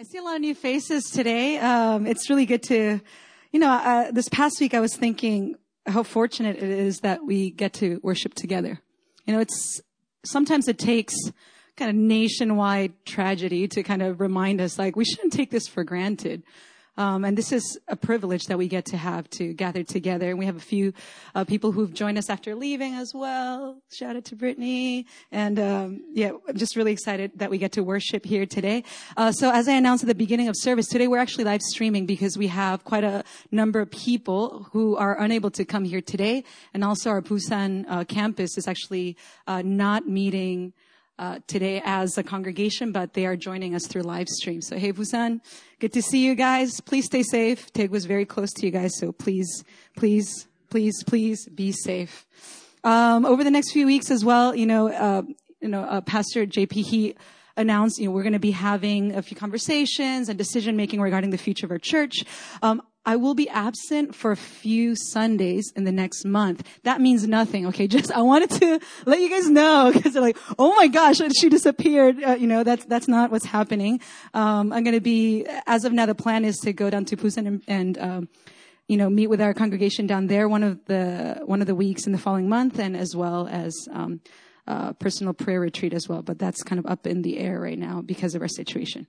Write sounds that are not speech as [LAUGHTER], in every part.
I see a lot of new faces today. Um, it's really good to, you know, uh, this past week I was thinking how fortunate it is that we get to worship together. You know, it's sometimes it takes kind of nationwide tragedy to kind of remind us like we shouldn't take this for granted. Um, and this is a privilege that we get to have to gather together. And we have a few uh, people who've joined us after leaving as well. Shout out to Brittany. And um, yeah, I'm just really excited that we get to worship here today. Uh, so as I announced at the beginning of service, today we're actually live streaming because we have quite a number of people who are unable to come here today. And also our Busan uh, campus is actually uh, not meeting uh, today as a congregation, but they are joining us through live stream. So, hey, Busan, good to see you guys. Please stay safe. Tig was very close to you guys, so please, please, please, please be safe. Um, over the next few weeks as well, you know, uh, you know, uh, Pastor JP, he announced, you know, we're going to be having a few conversations and decision making regarding the future of our church. Um, I will be absent for a few Sundays in the next month. That means nothing. Okay. [LAUGHS] Just, I wanted to let you guys know because they're like, oh my gosh, she disappeared. Uh, you know, that's, that's not what's happening. Um, I'm going to be, as of now, the plan is to go down to Busan and, and um, you know, meet with our congregation down there one of the, one of the weeks in the following month and as well as, um, uh, personal prayer retreat as well. But that's kind of up in the air right now because of our situation.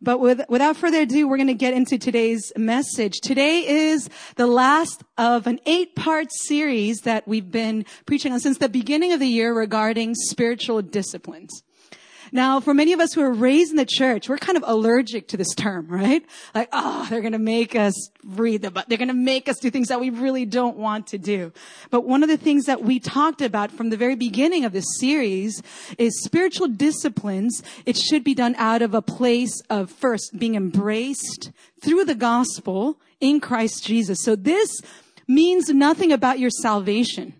But with, without further ado, we're going to get into today's message. Today is the last of an eight part series that we've been preaching on since the beginning of the year regarding spiritual disciplines. Now, for many of us who are raised in the church, we're kind of allergic to this term, right? Like, oh, they're going to make us read the They're going to make us do things that we really don't want to do. But one of the things that we talked about from the very beginning of this series is spiritual disciplines. It should be done out of a place of first being embraced through the gospel in Christ Jesus. So this means nothing about your salvation.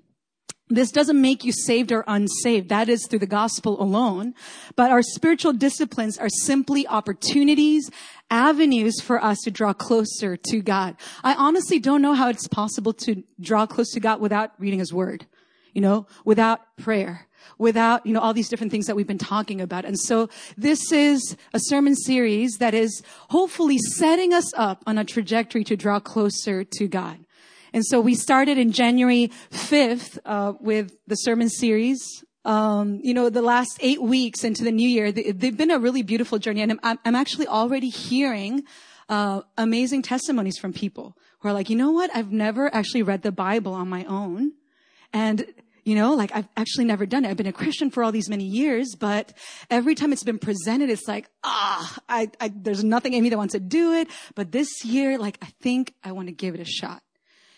This doesn't make you saved or unsaved. That is through the gospel alone. But our spiritual disciplines are simply opportunities, avenues for us to draw closer to God. I honestly don't know how it's possible to draw close to God without reading his word, you know, without prayer, without, you know, all these different things that we've been talking about. And so this is a sermon series that is hopefully setting us up on a trajectory to draw closer to God. And so we started in January 5th uh, with the sermon series. Um, you know, the last eight weeks into the new year, they, have been a really beautiful journey. And I'm, I'm actually already hearing uh, amazing testimonies from people who are like, you know what? I've never actually read the Bible on my own. And you know, like I've actually never done it. I've been a Christian for all these many years, but every time it's been presented, it's like, ah, I, I, there's nothing in me that wants to do it. But this year, like, I think I want to give it a shot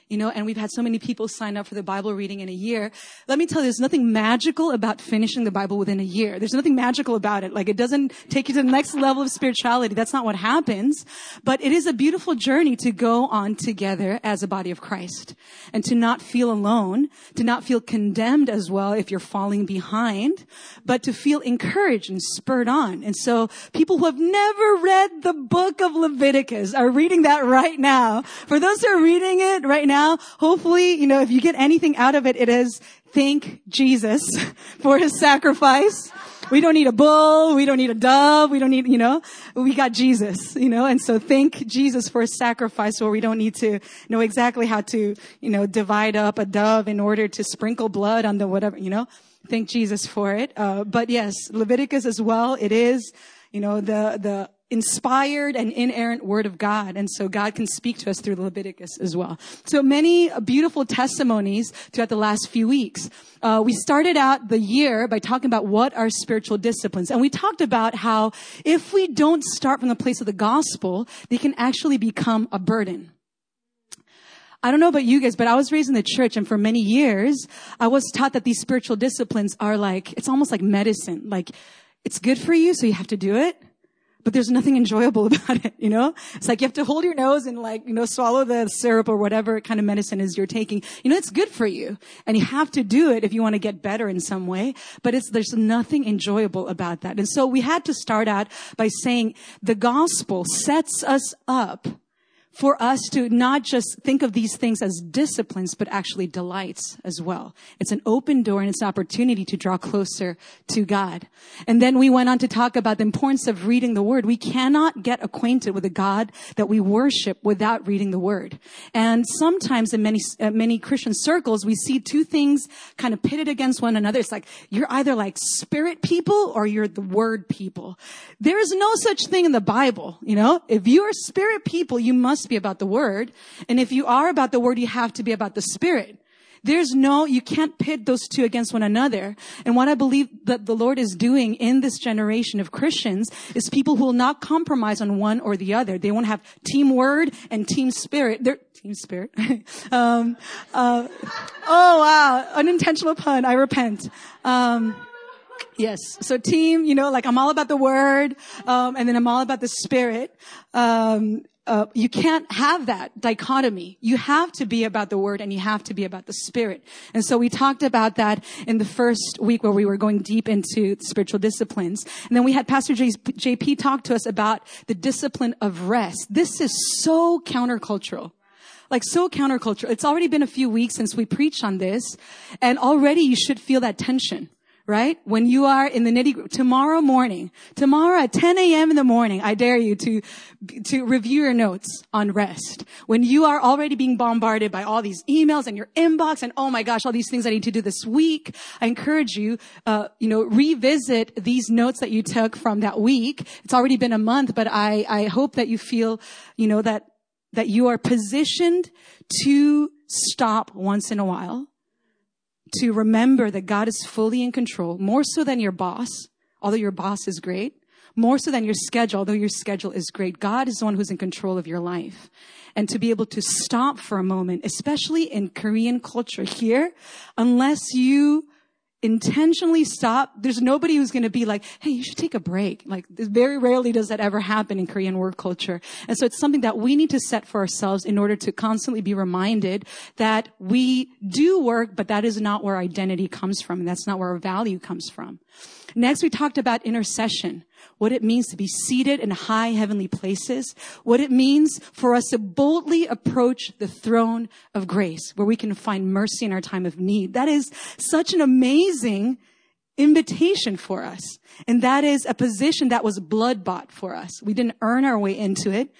you know, and we've had so many people sign up for the Bible reading in a year. Let me tell you, there's nothing magical about finishing the Bible within a year. There's nothing magical about it. Like it doesn't take you to the next level of spirituality. That's not what happens. But it is a beautiful journey to go on together as a body of Christ and to not feel alone, to not feel condemned as well if you're falling behind, but to feel encouraged and spurred on. And so people who have never read the book of Leviticus are reading that right now. For those who are reading it right now, now, hopefully, you know, if you get anything out of it, it is thank Jesus [LAUGHS] for his sacrifice. We don't need a bull. We don't need a dove. We don't need, you know, we got Jesus, you know, and so thank Jesus for his sacrifice where we don't need to know exactly how to, you know, divide up a dove in order to sprinkle blood on the whatever, you know, thank Jesus for it. Uh, but yes, Leviticus as well. It is, you know, the, the inspired and inerrant word of God. And so God can speak to us through the Leviticus as well. So many beautiful testimonies throughout the last few weeks. Uh, we started out the year by talking about what are spiritual disciplines. And we talked about how if we don't start from the place of the gospel, they can actually become a burden. I don't know about you guys, but I was raised in the church and for many years, I was taught that these spiritual disciplines are like, it's almost like medicine. Like, it's good for you, so you have to do it but there's nothing enjoyable [LAUGHS] about it, you know? It's like you have to hold your nose and like, you know, swallow the syrup or whatever kind of medicine is you're taking. You know, it's good for you. And you have to do it if you want to get better in some way, but it's, there's nothing enjoyable about that. And so we had to start out by saying the gospel sets us up for us to not just think of these things as disciplines, but actually delights as well. It's an open door and it's an opportunity to draw closer to God. And then we went on to talk about the importance of reading the word. We cannot get acquainted with a God that we worship without reading the word. And sometimes in many, uh, many Christian circles, we see two things kind of pitted against one another. It's like, you're either like spirit people or you're the word people. There is no such thing in the Bible. You know, if you are spirit people, you must be about the word. And if you are about the word, you have to be about the spirit. There's no, you can't pit those two against one another. And what I believe that the Lord is doing in this generation of Christians is people who will not compromise on one or the other. They won't have team word and team spirit. They're team spirit. [LAUGHS] um, uh, oh wow, unintentional pun. I repent. Um, Yes. So team, you know, like I'm all about the word, um, and then I'm all about the spirit. Um, uh, you can't have that dichotomy. You have to be about the word and you have to be about the spirit. And so we talked about that in the first week where we were going deep into spiritual disciplines. And then we had Pastor JP talk to us about the discipline of rest. This is so countercultural like so countercultural. It's already been a few weeks since we preached on this and already you should feel that tension right? When you are in the nitty, tomorrow morning, tomorrow at 10 a.m. in the morning, I dare you to, to review your notes on rest. When you are already being bombarded by all these emails and your inbox and oh my gosh, all these things I need to do this week, I encourage you, uh, you know, revisit these notes that you took from that week. It's already been a month, but I, I hope that you feel, you know, that, that you are positioned to stop once in a while to remember that God is fully in control, more so than your boss, although your boss is great, more so than your schedule, although your schedule is great. God is the one who's in control of your life. And to be able to stop for a moment, especially in Korean culture here, unless you intentionally stop, there's nobody who's going to be like, hey, you should take a break. Like, very rarely does that ever happen in Korean work culture. And so it's something that we need to set for ourselves in order to constantly be reminded that we do work, but that is not where identity comes from. And that's not where our value comes from. Next, we talked about intercession what it means to be seated in high heavenly places, what it means for us to boldly approach the throne of grace where we can find mercy in our time of need. That is such an amazing invitation for us. And that is a position that was blood bought for us. We didn't earn our way into it.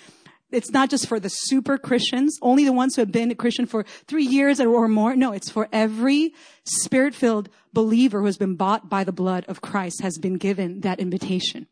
It's not just for the super Christians, only the ones who have been a Christian for three years or more. No, it's for every spirit filled believer who has been bought by the blood of Christ has been given that invitation.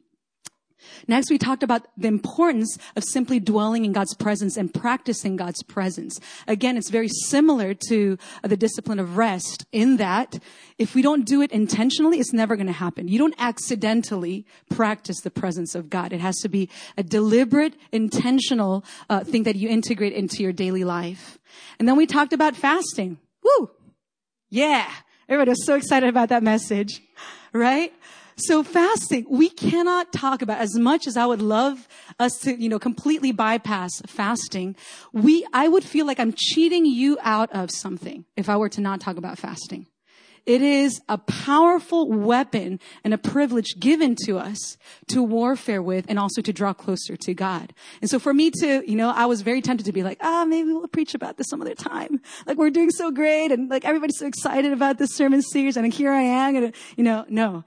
Next, we talked about the importance of simply dwelling in God's presence and practicing God's presence. Again, it's very similar to the discipline of rest in that if we don't do it intentionally, it's never going to happen. You don't accidentally practice the presence of God. It has to be a deliberate, intentional uh, thing that you integrate into your daily life. And then we talked about fasting. Woo! Yeah. Everybody was so excited about that message, right? So fasting, we cannot talk about as much as I would love us to, you know, completely bypass fasting. We, I would feel like I'm cheating you out of something if I were to not talk about fasting. It is a powerful weapon and a privilege given to us to warfare with and also to draw closer to God. And so for me to, you know, I was very tempted to be like, ah, maybe we'll preach about this some other time. Like we're doing so great and like everybody's so excited about this sermon series and here I am and, you know, no.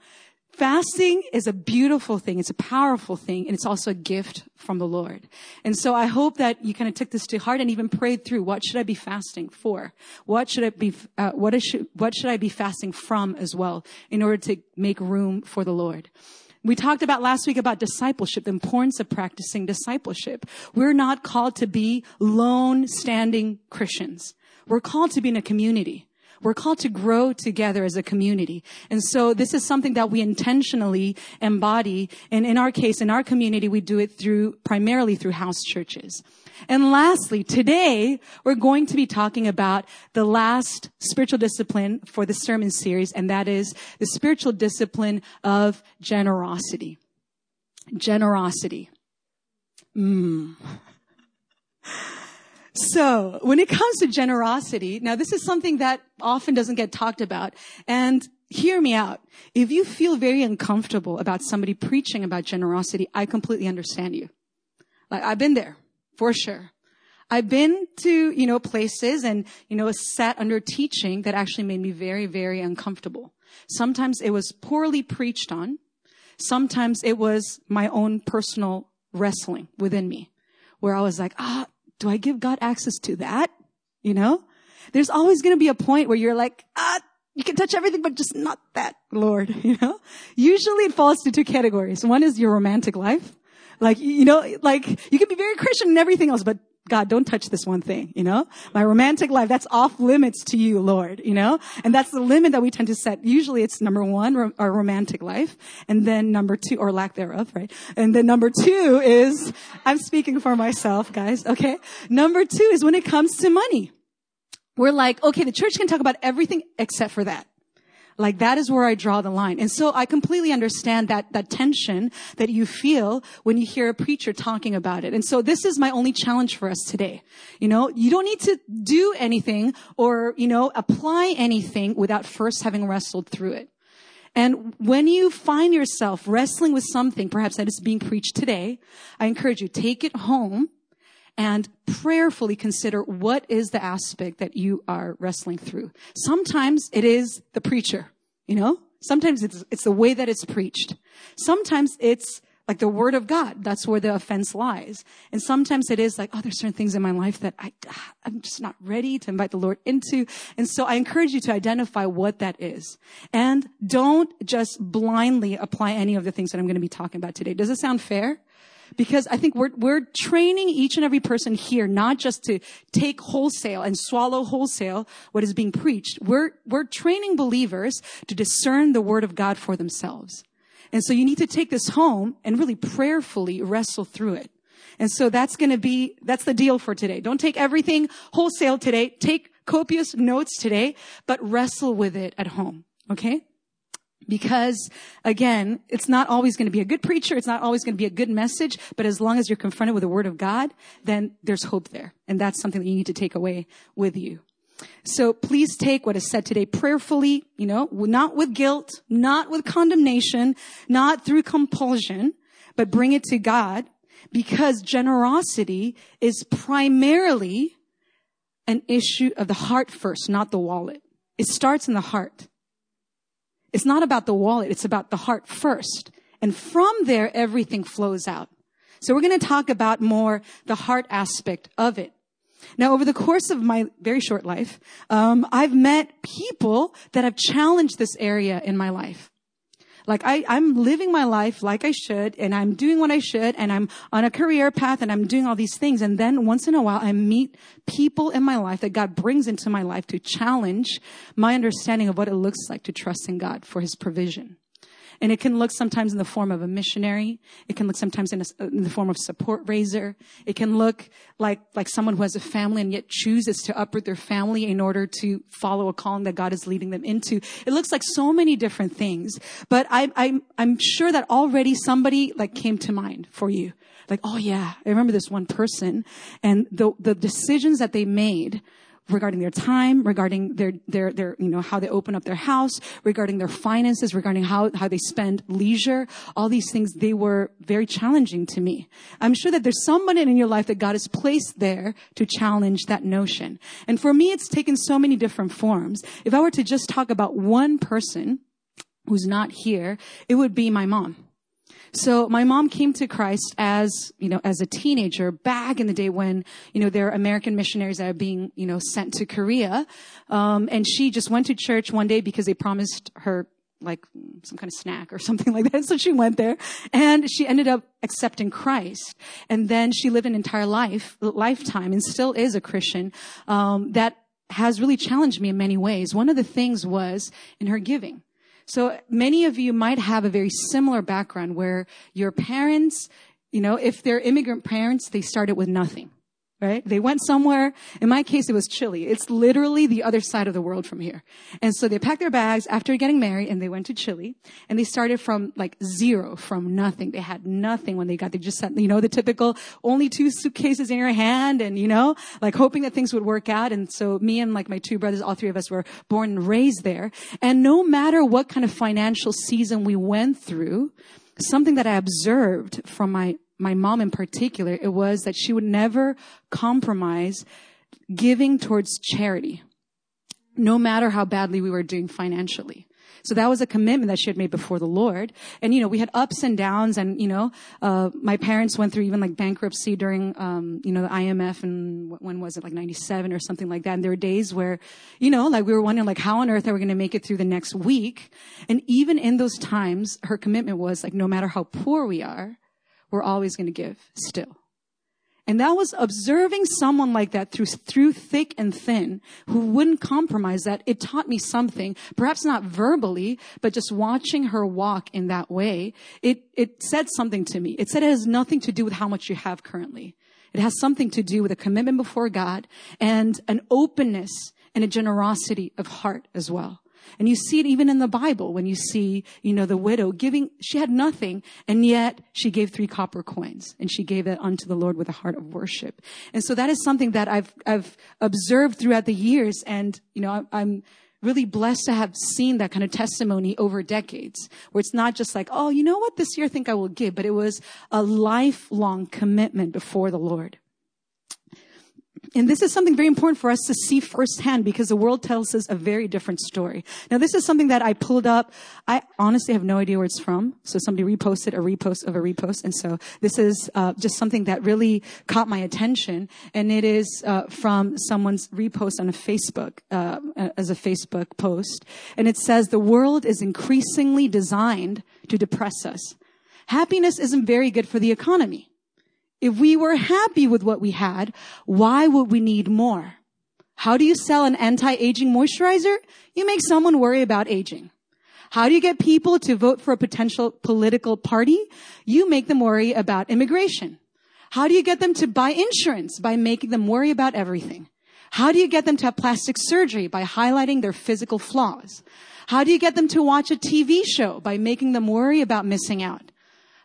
Fasting is a beautiful thing. It's a powerful thing. And it's also a gift from the Lord. And so I hope that you kind of took this to heart and even prayed through what should I be fasting for? What should I be, uh, what, should I be fasting from as well in order to make room for the Lord? We talked about last week about discipleship, the importance of practicing discipleship. We're not called to be lone standing Christians. We're called to be in a community. We're called to grow together as a community. And so this is something that we intentionally embody. And in our case, in our community, we do it through, primarily through house churches. And lastly, today we're going to be talking about the last spiritual discipline for the sermon series, and that is the spiritual discipline of generosity. Generosity. Mm. [LAUGHS] So when it comes to generosity, now this is something that often doesn't get talked about. And hear me out. If you feel very uncomfortable about somebody preaching about generosity, I completely understand you. Like I've been there for sure. I've been to, you know, places and, you know, sat under teaching that actually made me very, very uncomfortable. Sometimes it was poorly preached on. Sometimes it was my own personal wrestling within me where I was like, ah, do I give God access to that? You know, there's always going to be a point where you're like, ah, you can touch everything, but just not that, Lord, [LAUGHS] you know? Usually it falls to two categories. One is your romantic life. Like, you know, like, you can be very Christian and everything else, but God, don't touch this one thing, you know? My romantic life, that's off limits to you, Lord, you know? And that's the limit that we tend to set. Usually it's number one, our romantic life. And then number two, or lack thereof, right? And then number two is, I'm speaking for myself, guys, okay? Number two is when it comes to money. We're like, okay, the church can talk about everything except for that. Like that is where I draw the line. And so I completely understand that, that tension that you feel when you hear a preacher talking about it. And so this is my only challenge for us today. You know, you don't need to do anything or, you know, apply anything without first having wrestled through it. And when you find yourself wrestling with something, perhaps that is being preached today, I encourage you, take it home and prayerfully consider what is the aspect that you are wrestling through. Sometimes it is the preacher, you know? Sometimes it's, it's the way that it's preached. Sometimes it's like the word of God. That's where the offense lies. And sometimes it is like, oh, there's certain things in my life that I, ah, I'm just not ready to invite the Lord into. And so I encourage you to identify what that is. And don't just blindly apply any of the things that I'm going to be talking about today. Does it sound fair? Because I think we're, we're training each and every person here not just to take wholesale and swallow wholesale what is being preached. We're, we're training believers to discern the word of God for themselves. And so you need to take this home and really prayerfully wrestle through it. And so that's going to be, that's the deal for today. Don't take everything wholesale today. Take copious notes today, but wrestle with it at home. Okay? Because again, it's not always going to be a good preacher. It's not always going to be a good message. But as long as you're confronted with the word of God, then there's hope there. And that's something that you need to take away with you. So please take what is said today prayerfully, you know, not with guilt, not with condemnation, not through compulsion, but bring it to God because generosity is primarily an issue of the heart first, not the wallet. It starts in the heart. It's not about the wallet. It's about the heart first. And from there, everything flows out. So we're going to talk about more the heart aspect of it. Now, over the course of my very short life, um, I've met people that have challenged this area in my life. Like I, I'm living my life like I should and I'm doing what I should and I'm on a career path and I'm doing all these things. And then once in a while I meet people in my life that God brings into my life to challenge my understanding of what it looks like to trust in God for his provision. And it can look sometimes in the form of a missionary. It can look sometimes in, a, uh, in, the form of support raiser. It can look like, like someone who has a family and yet chooses to uproot their family in order to follow a calling that God is leading them into. It looks like so many different things. But I, I, I'm sure that already somebody like came to mind for you. Like, oh yeah, I remember this one person and the, the decisions that they made regarding their time, regarding their, their, their, you know, how they open up their house, regarding their finances, regarding how, how they spend leisure. All these things, they were very challenging to me. I'm sure that there's someone in your life that God has placed there to challenge that notion. And for me, it's taken so many different forms. If I were to just talk about one person who's not here, it would be my mom. So my mom came to Christ as, you know, as a teenager back in the day when, you know, there are American missionaries that are being, you know, sent to Korea. Um, and she just went to church one day because they promised her like some kind of snack or [LAUGHS] something like that. So she went there and she ended up accepting Christ. And then she lived an entire life, lifetime and still is a Christian, um, that has really challenged me in many ways. One of the things was in her giving. So many of you might have a very similar background where your parents, you know, if they're immigrant parents, they started with nothing right? They went somewhere. In my case, it was Chile. It's literally the other side of the world from here. And so they packed their bags after getting married and they went to Chile and they started from like zero, from nothing. They had nothing when they got, there. just sent, you know, the typical only two suitcases in your hand and, you know, like hoping that things would work out. And so me and like my two brothers, all three of us were born and raised there. And no matter what kind of financial season we went through, something that I observed from my my mom in particular, it was that she would never compromise giving towards charity, no matter how badly we were doing financially. So that was a commitment that she had made before the Lord. And, you know, we had ups and downs and, you know, uh, my parents went through even like bankruptcy during, um, you know, the IMF and when was it, like 97 or something like that. And there were days where, you know, like we were wondering like how on earth are we going to make it through the next week? And even in those times, her commitment was like, no matter how poor we are, we're always going to give still. And that was observing someone like that through, through thick and thin who wouldn't compromise that. It taught me something, perhaps not verbally, but just watching her walk in that way. It, it said something to me. It said it has nothing to do with how much you have currently. It has something to do with a commitment before God and an openness and a generosity of heart as well. And you see it even in the Bible when you see, you know, the widow giving, she had nothing and yet she gave three copper coins and she gave it unto the Lord with a heart of worship. And so that is something that I've, I've observed throughout the years. And, you know, I'm, really blessed to have seen that kind of testimony over decades where it's not just like, oh, you know what? This year I think I will give, but it was a lifelong commitment before the Lord. And this is something very important for us to see firsthand because the world tells us a very different story. Now, this is something that I pulled up. I honestly have no idea where it's from. So somebody reposted a repost of a repost. And so this is uh, just something that really caught my attention. And it is uh, from someone's repost on a Facebook, uh, as a Facebook post. And it says, the world is increasingly designed to depress us. Happiness isn't very good for the economy. If we were happy with what we had, why would we need more? How do you sell an anti-aging moisturizer? You make someone worry about aging. How do you get people to vote for a potential political party? You make them worry about immigration. How do you get them to buy insurance? By making them worry about everything. How do you get them to have plastic surgery? By highlighting their physical flaws. How do you get them to watch a TV show? By making them worry about missing out.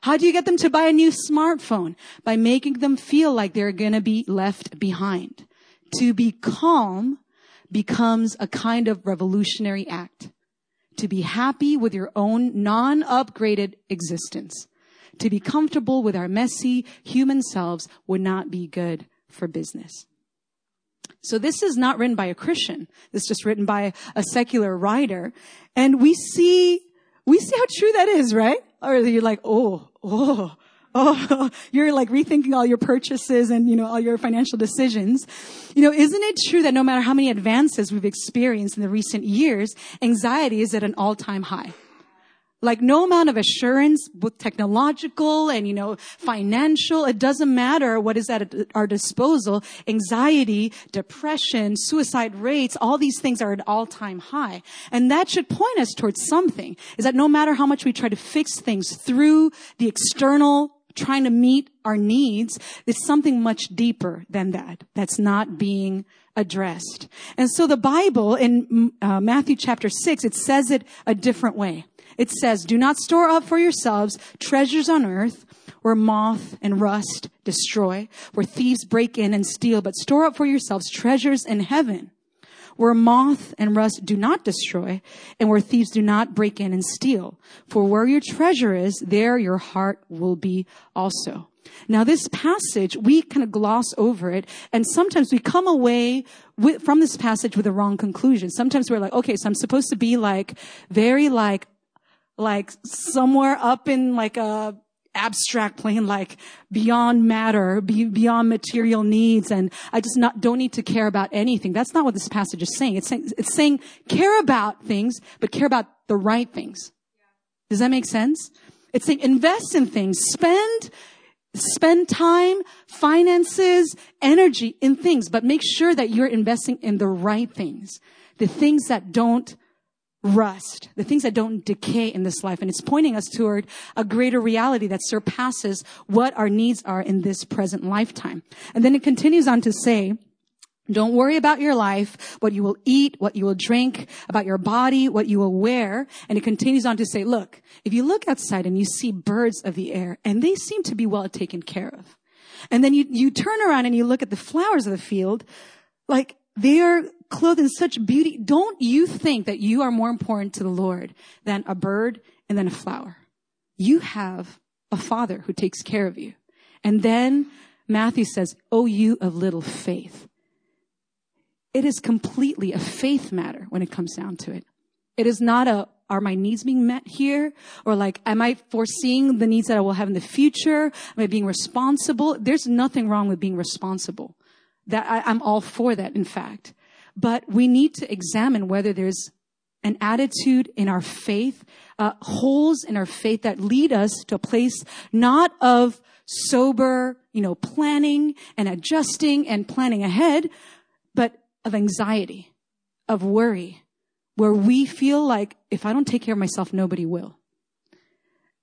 How do you get them to buy a new smartphone? By making them feel like they're going to be left behind. To be calm becomes a kind of revolutionary act. To be happy with your own non-upgraded existence. To be comfortable with our messy human selves would not be good for business. So this is not written by a Christian. This is just written by a secular writer. And we see, we see how true that is, right? Or you're like, oh, oh, oh, [LAUGHS] you're like rethinking all your purchases and, you know, all your financial decisions. You know, isn't it true that no matter how many advances we've experienced in the recent years, anxiety is at an all-time high? Like no amount of assurance, both technological and, you know, financial, it doesn't matter what is at our disposal. Anxiety, depression, suicide rates, all these things are at all time high. And that should point us towards something, is that no matter how much we try to fix things through the external trying to meet our needs, it's something much deeper than that. That's not being addressed. And so the Bible in uh, Matthew chapter 6, it says it a different way. It says, do not store up for yourselves treasures on earth where moth and rust destroy, where thieves break in and steal, but store up for yourselves treasures in heaven where moth and rust do not destroy and where thieves do not break in and steal. For where your treasure is, there your heart will be also. Now this passage, we kind of gloss over it and sometimes we come away with, from this passage with a wrong conclusion. Sometimes we're like, okay, so I'm supposed to be like, very like, like somewhere up in like a abstract plane, like beyond matter, be, beyond material needs. And I just not, don't need to care about anything. That's not what this passage is saying. It's saying, it's saying care about things, but care about the right things. Does that make sense? It's saying invest in things, spend, spend time, finances, energy in things, but make sure that you're investing in the right things. The things that don't rust, the things that don't decay in this life. And it's pointing us toward a greater reality that surpasses what our needs are in this present lifetime. And then it continues on to say, don't worry about your life, what you will eat, what you will drink, about your body, what you will wear. And it continues on to say, look, if you look outside and you see birds of the air and they seem to be well taken care of. And then you, you turn around and you look at the flowers of the field, like they are clothed in such beauty. Don't you think that you are more important to the Lord than a bird and than a flower? You have a father who takes care of you. And then Matthew says, Oh, you of little faith. It is completely a faith matter when it comes down to it. It is not a, are my needs being met here? Or like, am I foreseeing the needs that I will have in the future? Am I being responsible? There's nothing wrong with being responsible. That I, I'm all for that, in fact. But we need to examine whether there's an attitude in our faith, uh, holes in our faith that lead us to a place not of sober, you know, planning and adjusting and planning ahead, but of anxiety, of worry, where we feel like if I don't take care of myself, nobody will.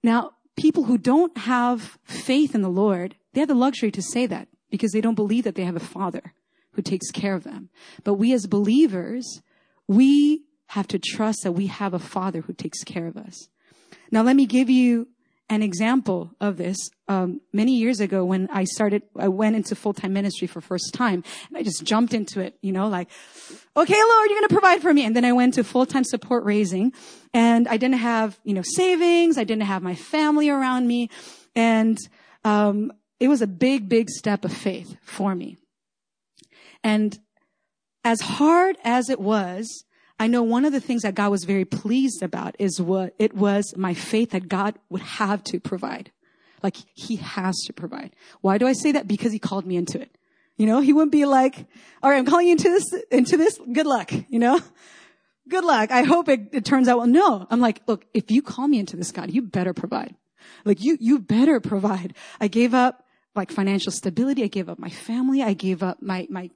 Now, people who don't have faith in the Lord, they have the luxury to say that because they don't believe that they have a father who takes care of them. But we as believers, we have to trust that we have a father who takes care of us. Now, let me give you an example of this. Um, many years ago, when I started, I went into full time ministry for first time, and I just jumped into it. You know, like, okay, Lord, you're going to provide for me. And then I went to full time support raising, and I didn't have, you know, savings. I didn't have my family around me, and um, it was a big, big step of faith for me. And as hard as it was, I know one of the things that God was very pleased about is what it was my faith that God would have to provide. Like he has to provide. Why do I say that? Because he called me into it. You know, he wouldn't be like, all right, I'm calling you into this, into this. Good luck. You know, good luck. I hope it, it turns out well. No, I'm like, look, if you call me into this, God, you better provide. Like you, you better provide. I gave up like financial stability. I gave up my family. I gave up my, my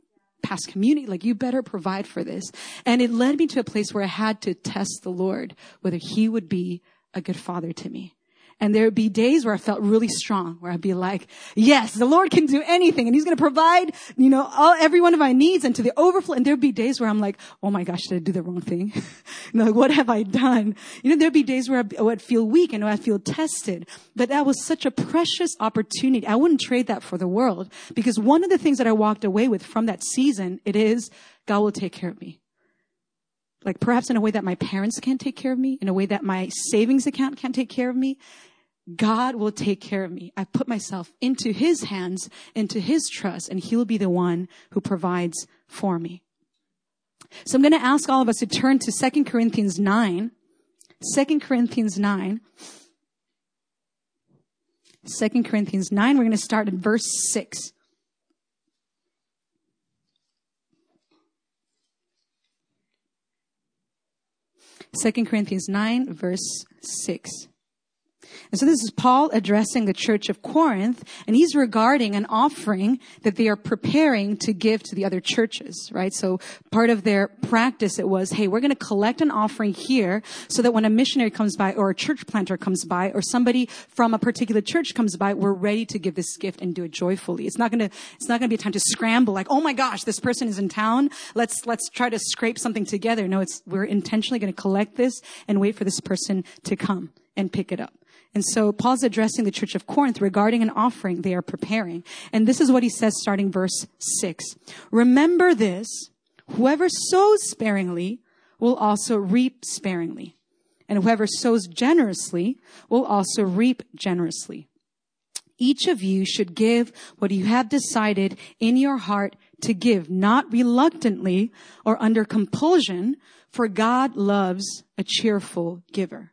past community. Like, you better provide for this. And it led me to a place where I had to test the Lord, whether he would be a good father to me. And there would be days where I felt really strong, where I'd be like, yes, the Lord can do anything and he's going to provide, you know, all, every one of my needs and to the overflow. And there'd be days where I'm like, oh my gosh, did I do the wrong thing? [LAUGHS] like, what have I done? You know, there'd be days where I would feel weak and I'd feel tested. But that was such a precious opportunity. I wouldn't trade that for the world because one of the things that I walked away with from that season, it is God will take care of me like perhaps in a way that my parents can't take care of me, in a way that my savings account can't take care of me. God will take care of me. I put myself into his hands, into his trust, and he'll be the one who provides for me. So I'm going to ask all of us to turn to 2 Corinthians 9. 2 Corinthians 9. 2 Corinthians 9, we're going to start at verse 6. 2 Corinthians 9, verse 6. And so this is Paul addressing the church of Corinth, and he's regarding an offering that they are preparing to give to the other churches, right? So part of their practice it was, hey, we're going to collect an offering here so that when a missionary comes by or a church planter comes by or somebody from a particular church comes by, we're ready to give this gift and do it joyfully. It's not going to, it's not going to be a time to scramble like, oh my gosh, this person is in town. Let's, let's try to scrape something together. No, it's, we're intentionally going to collect this and wait for this person to come and pick it up. And so Paul's addressing the church of Corinth regarding an offering they are preparing. And this is what he says starting verse six. Remember this, whoever sows sparingly will also reap sparingly. And whoever sows generously will also reap generously. Each of you should give what you have decided in your heart to give, not reluctantly or under compulsion, for God loves a cheerful giver.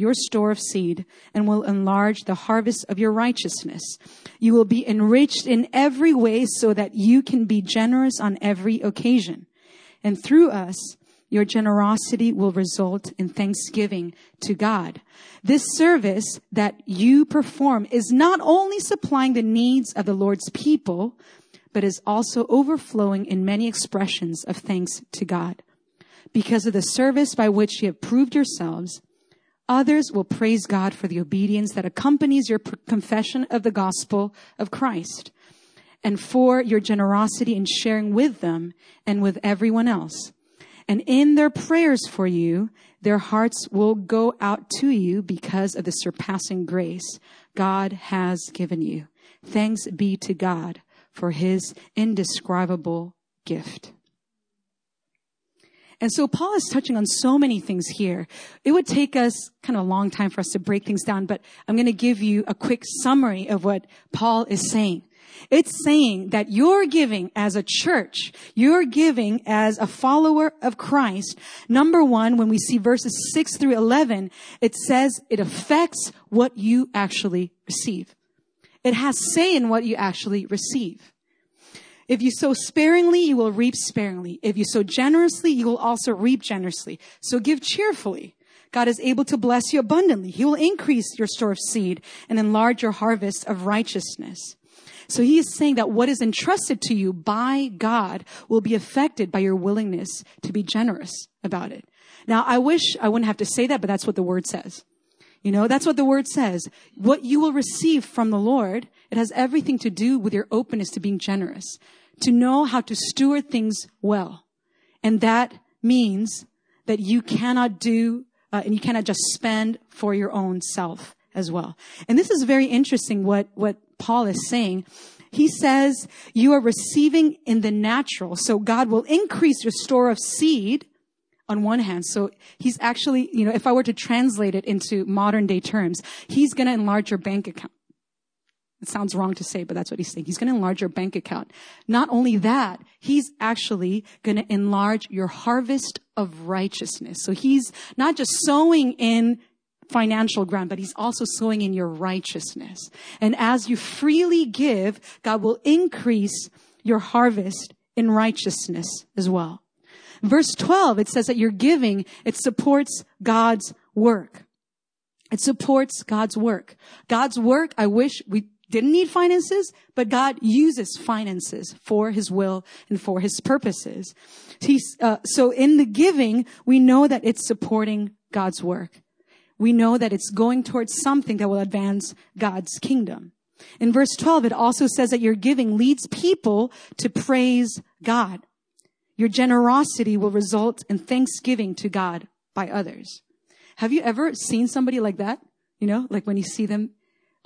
your store of seed and will enlarge the harvest of your righteousness. You will be enriched in every way so that you can be generous on every occasion. And through us, your generosity will result in thanksgiving to God. This service that you perform is not only supplying the needs of the Lord's people, but is also overflowing in many expressions of thanks to God. Because of the service by which you have proved yourselves, Others will praise God for the obedience that accompanies your confession of the gospel of Christ. and for your generosity in sharing with them and with everyone else. And in their prayers for you, their hearts will go out to you because of the surpassing grace God has given you. Thanks be to God for his indescribable gift. And so Paul is touching on so many things here. It would take us kind of a long time for us to break things down, but I'm going to give you a quick summary of what Paul is saying. It's saying that you're giving as a church, you're giving as a follower of Christ. Number one, when we see verses six through 11, it says it affects what you actually receive. It has say in what you actually receive. If you sow sparingly, you will reap sparingly. If you sow generously, you will also reap generously. So give cheerfully. God is able to bless you abundantly. He will increase your store of seed and enlarge your harvest of righteousness. So he is saying that what is entrusted to you by God will be affected by your willingness to be generous about it. Now, I wish I wouldn't have to say that, but that's what the word says. You know, that's what the word says. What you will receive from the Lord, it has everything to do with your openness to being generous to know how to steward things well. And that means that you cannot do, uh, and you cannot just spend for your own self as well. And this is very interesting what, what Paul is saying. He says you are receiving in the natural. So God will increase your store of seed on one hand. So he's actually, you know, if I were to translate it into modern day terms, he's going to enlarge your bank account. It sounds wrong to say, but that's what he's saying. He's going to enlarge your bank account. Not only that, he's actually going to enlarge your harvest of righteousness. So he's not just sowing in financial ground, but he's also sowing in your righteousness. And as you freely give, God will increase your harvest in righteousness as well. Verse 12, it says that your giving, it supports God's work. It supports God's work. God's work, I wish we didn't need finances, but God uses finances for his will and for his purposes. Uh, so in the giving, we know that it's supporting God's work. We know that it's going towards something that will advance God's kingdom. In verse 12, it also says that your giving leads people to praise God. Your generosity will result in thanksgiving to God by others. Have you ever seen somebody like that? You know, like when you see them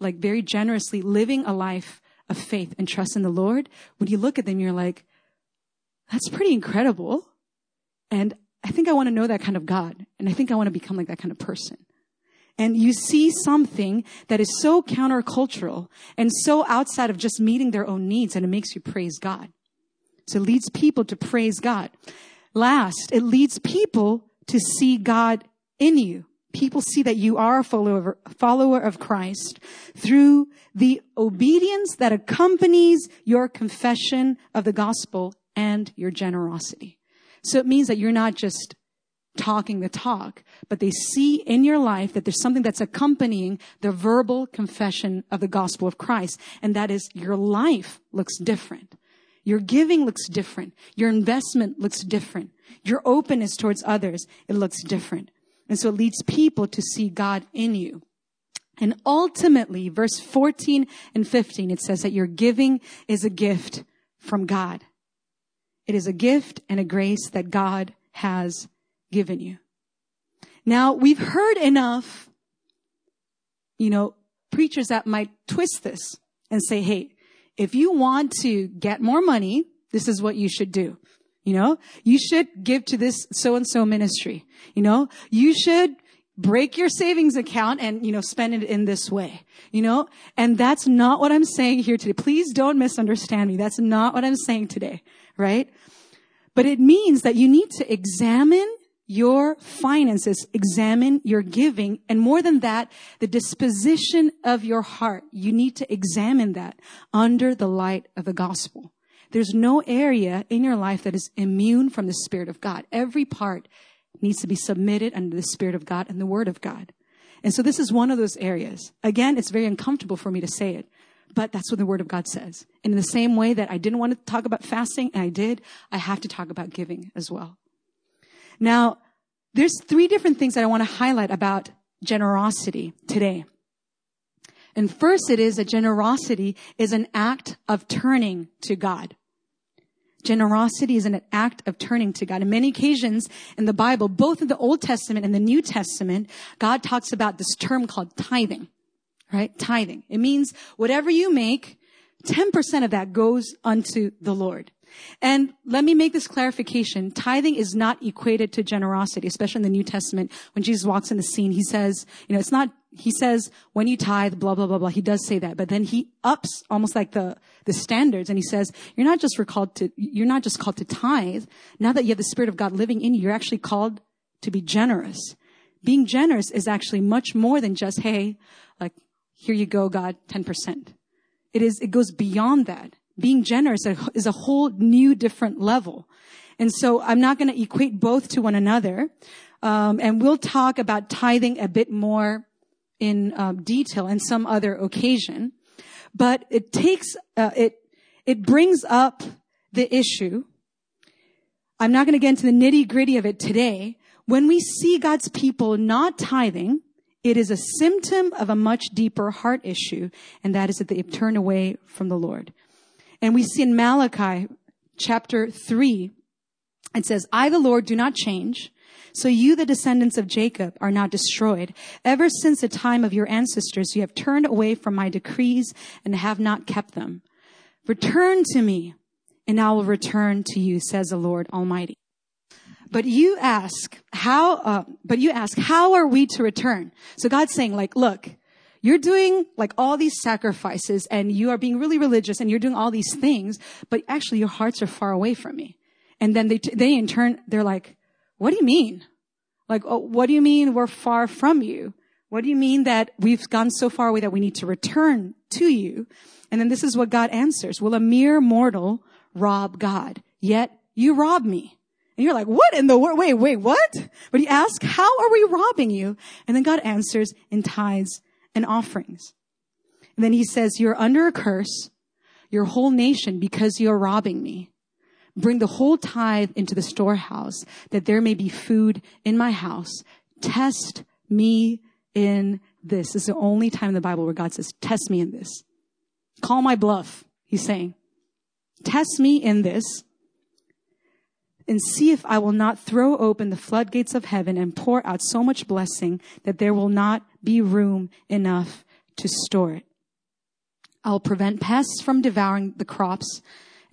like very generously living a life of faith and trust in the Lord, when you look at them, you're like, that's pretty incredible. And I think I want to know that kind of God. And I think I want to become like that kind of person. And you see something that is so countercultural and so outside of just meeting their own needs and it makes you praise God. So it leads people to praise God. Last, it leads people to see God in you people see that you are a follower, follower of Christ through the obedience that accompanies your confession of the gospel and your generosity. So it means that you're not just talking the talk, but they see in your life that there's something that's accompanying the verbal confession of the gospel of Christ. And that is your life looks different. Your giving looks different. Your investment looks different. Your openness towards others, it looks different. And so it leads people to see God in you. And ultimately, verse 14 and 15, it says that your giving is a gift from God. It is a gift and a grace that God has given you. Now, we've heard enough, you know, preachers that might twist this and say, hey, if you want to get more money, this is what you should do. You know, you should give to this so and so ministry. You know, you should break your savings account and, you know, spend it in this way. You know, and that's not what I'm saying here today. Please don't misunderstand me. That's not what I'm saying today, right? But it means that you need to examine your finances, examine your giving, and more than that, the disposition of your heart. You need to examine that under the light of the gospel. There's no area in your life that is immune from the Spirit of God. Every part needs to be submitted under the Spirit of God and the Word of God. And so this is one of those areas. Again, it's very uncomfortable for me to say it, but that's what the Word of God says. And in the same way that I didn't want to talk about fasting, and I did, I have to talk about giving as well. Now, there's three different things that I want to highlight about generosity today. And first it is that generosity is an act of turning to God. Generosity is an act of turning to God. In many occasions in the Bible, both in the Old Testament and the New Testament, God talks about this term called tithing, right? Tithing. It means whatever you make, 10% of that goes unto the Lord. And let me make this clarification. Tithing is not equated to generosity, especially in the New Testament. When Jesus walks in the scene, he says, you know, it's not he says when you tithe, blah, blah, blah, blah. He does say that, but then he ups almost like the, the standards and he says, you're not just called to, you're not just called to tithe. Now that you have the Spirit of God living in you, you're actually called to be generous. Being generous is actually much more than just, hey, like, here you go, God, 10%. It is, it goes beyond that. Being generous is a whole new different level. And so I'm not going to equate both to one another. Um, and we'll talk about tithing a bit more in um, detail in some other occasion, but it takes uh, it it brings up the issue. I'm not going to get into the nitty gritty of it today. When we see God's people not tithing, it is a symptom of a much deeper heart issue, and that is that they turn away from the Lord. And we see in Malachi chapter 3, it says, I, the Lord, do not change. So you, the descendants of Jacob, are not destroyed. Ever since the time of your ancestors, you have turned away from my decrees and have not kept them. Return to me and I will return to you, says the Lord Almighty. But you ask, how, uh, but you ask, how are we to return? So God's saying like, look, you're doing like all these sacrifices and you are being really religious and you're doing all these things, but actually your hearts are far away from me. And then they, they in turn, they're like, what do you mean? Like, oh, what do you mean we're far from you? What do you mean that we've gone so far away that we need to return to you? And then this is what God answers. Will a mere mortal rob God? Yet you rob me. And you're like, what in the world? Wait, wait, what? But he asks, how are we robbing you? And then God answers in tithes and offerings. And then he says, you're under a curse, your whole nation, because you're robbing me. Bring the whole tithe into the storehouse that there may be food in my house. Test me in this. This is the only time in the Bible where God says, test me in this. Call my bluff, he's saying. Test me in this and see if I will not throw open the floodgates of heaven and pour out so much blessing that there will not be room enough to store it. I'll prevent pests from devouring the crops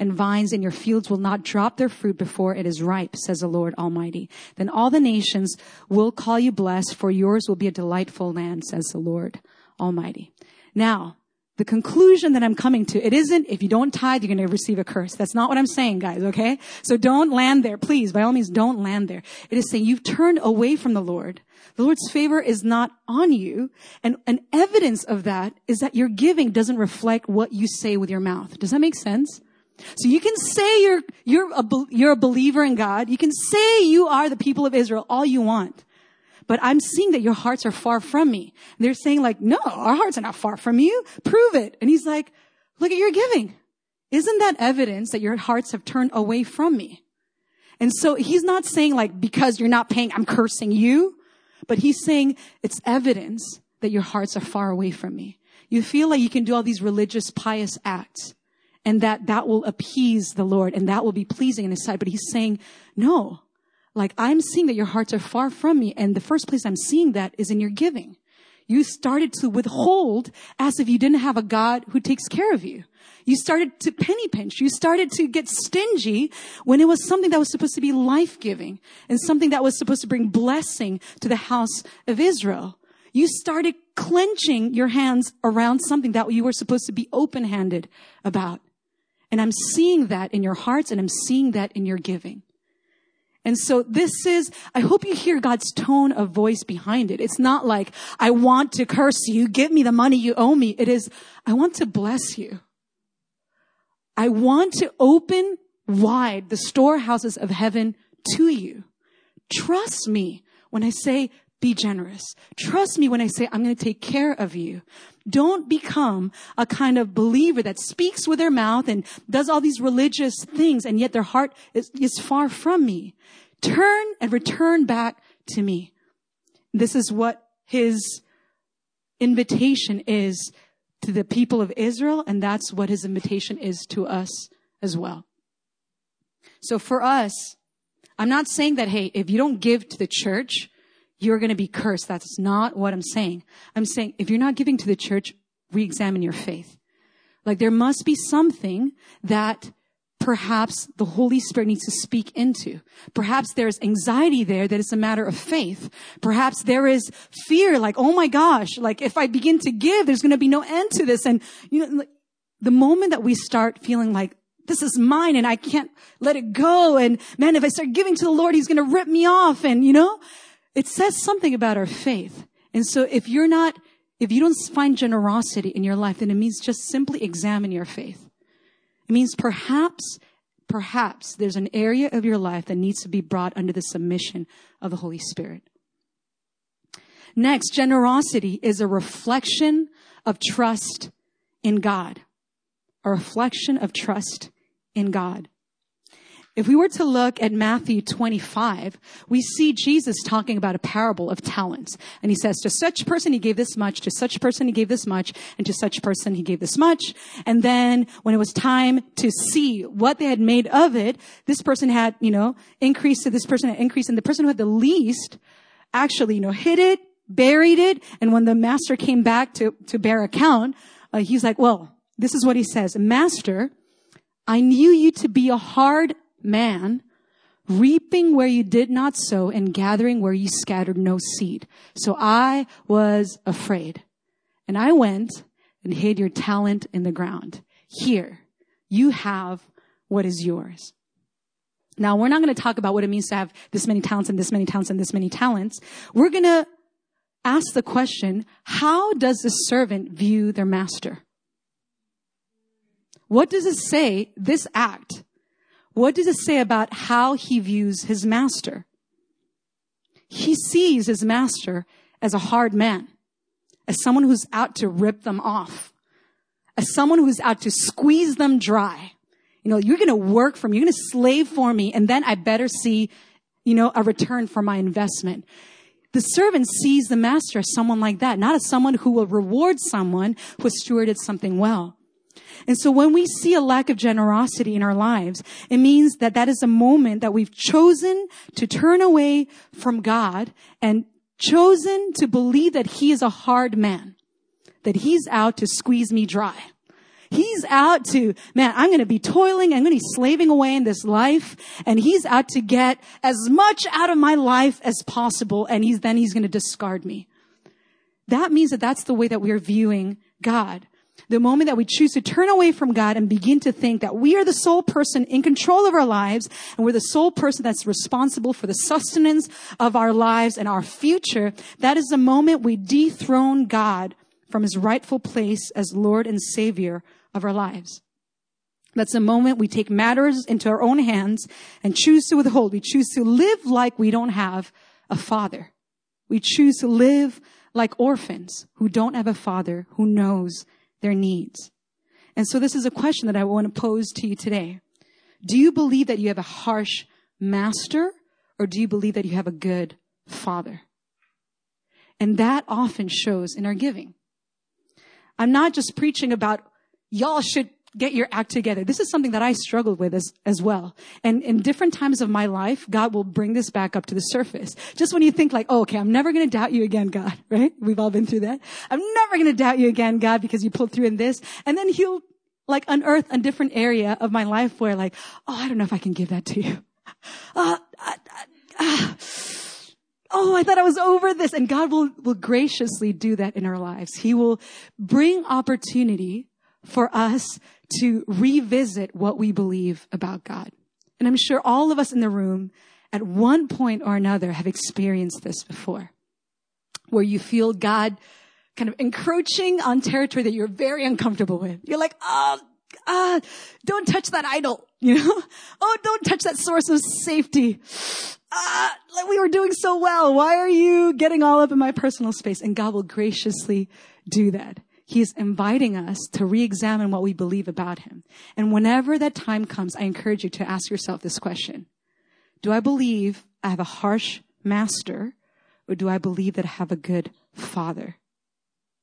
and vines in your fields will not drop their fruit before it is ripe, says the Lord Almighty. Then all the nations will call you blessed, for yours will be a delightful land, says the Lord Almighty. Now, the conclusion that I'm coming to, it isn't if you don't tithe, you're going to receive a curse. That's not what I'm saying, guys, okay? So don't land there. Please, by all means, don't land there. It is saying you've turned away from the Lord. The Lord's favor is not on you. And an evidence of that is that your giving doesn't reflect what you say with your mouth. Does that make sense? So you can say you're, you're a, you're a believer in God. You can say you are the people of Israel all you want. But I'm seeing that your hearts are far from me. And they're saying like, no, our hearts are not far from you. Prove it. And he's like, look at your giving. Isn't that evidence that your hearts have turned away from me? And so he's not saying like, because you're not paying, I'm cursing you. But he's saying it's evidence that your hearts are far away from me. You feel like you can do all these religious, pious acts and that that will appease the Lord and that will be pleasing in his sight. But he's saying, no, like I'm seeing that your hearts are far from me. And the first place I'm seeing that is in your giving. You started to withhold as if you didn't have a God who takes care of you. You started to penny pinch. You started to get stingy when it was something that was supposed to be life giving and something that was supposed to bring blessing to the house of Israel. You started clenching your hands around something that you were supposed to be open handed about. And I'm seeing that in your hearts and I'm seeing that in your giving. And so this is, I hope you hear God's tone of voice behind it. It's not like, I want to curse you. Give me the money you owe me. It is, I want to bless you. I want to open wide the storehouses of heaven to you. Trust me when I say be generous. Trust me when I say I'm going to take care of you. Don't become a kind of believer that speaks with their mouth and does all these religious things and yet their heart is, is far from me. Turn and return back to me. This is what his invitation is to the people of Israel, and that's what his invitation is to us as well. So for us, I'm not saying that, hey, if you don't give to the church, you're going to be cursed. That's not what I'm saying. I'm saying if you're not giving to the church, re-examine your faith. Like there must be something that perhaps the Holy Spirit needs to speak into. Perhaps there's anxiety there that is a matter of faith. Perhaps there is fear, like, oh my gosh, like if I begin to give, there's going to be no end to this. And, you know, the moment that we start feeling like, this is mine and I can't let it go. And man, if I start giving to the Lord, he's going to rip me off. And, you know, it says something about our faith. And so if you're not, if you don't find generosity in your life, then it means just simply examine your faith. It means perhaps, perhaps there's an area of your life that needs to be brought under the submission of the Holy Spirit. Next, generosity is a reflection of trust in God. A reflection of trust in God. If we were to look at Matthew 25, we see Jesus talking about a parable of talents. And he says, to such person he gave this much, to such person he gave this much, and to such person he gave this much. And then when it was time to see what they had made of it, this person had, you know, increased to this person had increased, and the person who had the least actually, you know, hid it, buried it, and when the master came back to, to bear account, uh, he's like, well, this is what he says, Master, I knew you to be a hard man, reaping where you did not sow and gathering where you scattered no seed. So I was afraid. And I went and hid your talent in the ground. Here, you have what is yours. Now, we're not going to talk about what it means to have this many talents and this many talents and this many talents. We're going to ask the question, how does the servant view their master? What does it say, this act? What does it say about how he views his master? He sees his master as a hard man, as someone who's out to rip them off, as someone who's out to squeeze them dry. You know, you're going to work for me, you're going to slave for me, and then I better see, you know, a return for my investment. The servant sees the master as someone like that, not as someone who will reward someone who has stewarded something well. And so when we see a lack of generosity in our lives, it means that that is a moment that we've chosen to turn away from God and chosen to believe that he is a hard man, that he's out to squeeze me dry. He's out to, man, I'm going to be toiling. I'm going to be slaving away in this life. And he's out to get as much out of my life as possible. And he's, then he's going to discard me. That means that that's the way that we're viewing God the moment that we choose to turn away from God and begin to think that we are the sole person in control of our lives and we're the sole person that's responsible for the sustenance of our lives and our future, that is the moment we dethrone God from his rightful place as Lord and Savior of our lives. That's the moment we take matters into our own hands and choose to withhold. We choose to live like we don't have a father. We choose to live like orphans who don't have a father who knows their needs. And so this is a question that I want to pose to you today. Do you believe that you have a harsh master or do you believe that you have a good father? And that often shows in our giving. I'm not just preaching about y'all should get your act together. This is something that I struggled with as, as well. And in different times of my life, God will bring this back up to the surface. Just when you think like, oh, okay, I'm never going to doubt you again, God, [LAUGHS] right? We've all been through that. I'm never going to doubt you again, God, because you pulled through in this. And then he'll like unearth a different area of my life where like, oh, I don't know if I can give that to you. [LAUGHS] Uh, uh, uh, oh, I thought I was over this. And God will, will graciously do that in our lives. He will bring opportunity for us to revisit what we believe about God. And I'm sure all of us in the room at one point or another have experienced this before, where you feel God kind of encroaching on territory that you're very uncomfortable with. You're like, oh, ah, don't touch that idol, [LAUGHS] you know? Oh, don't touch that source of safety. Ah, like we were doing so well. Why are you getting all up in my personal space? And God will graciously do that. He's inviting us to re-examine what we believe about him. And whenever that time comes, I encourage you to ask yourself this question. Do I believe I have a harsh master or do I believe that I have a good father?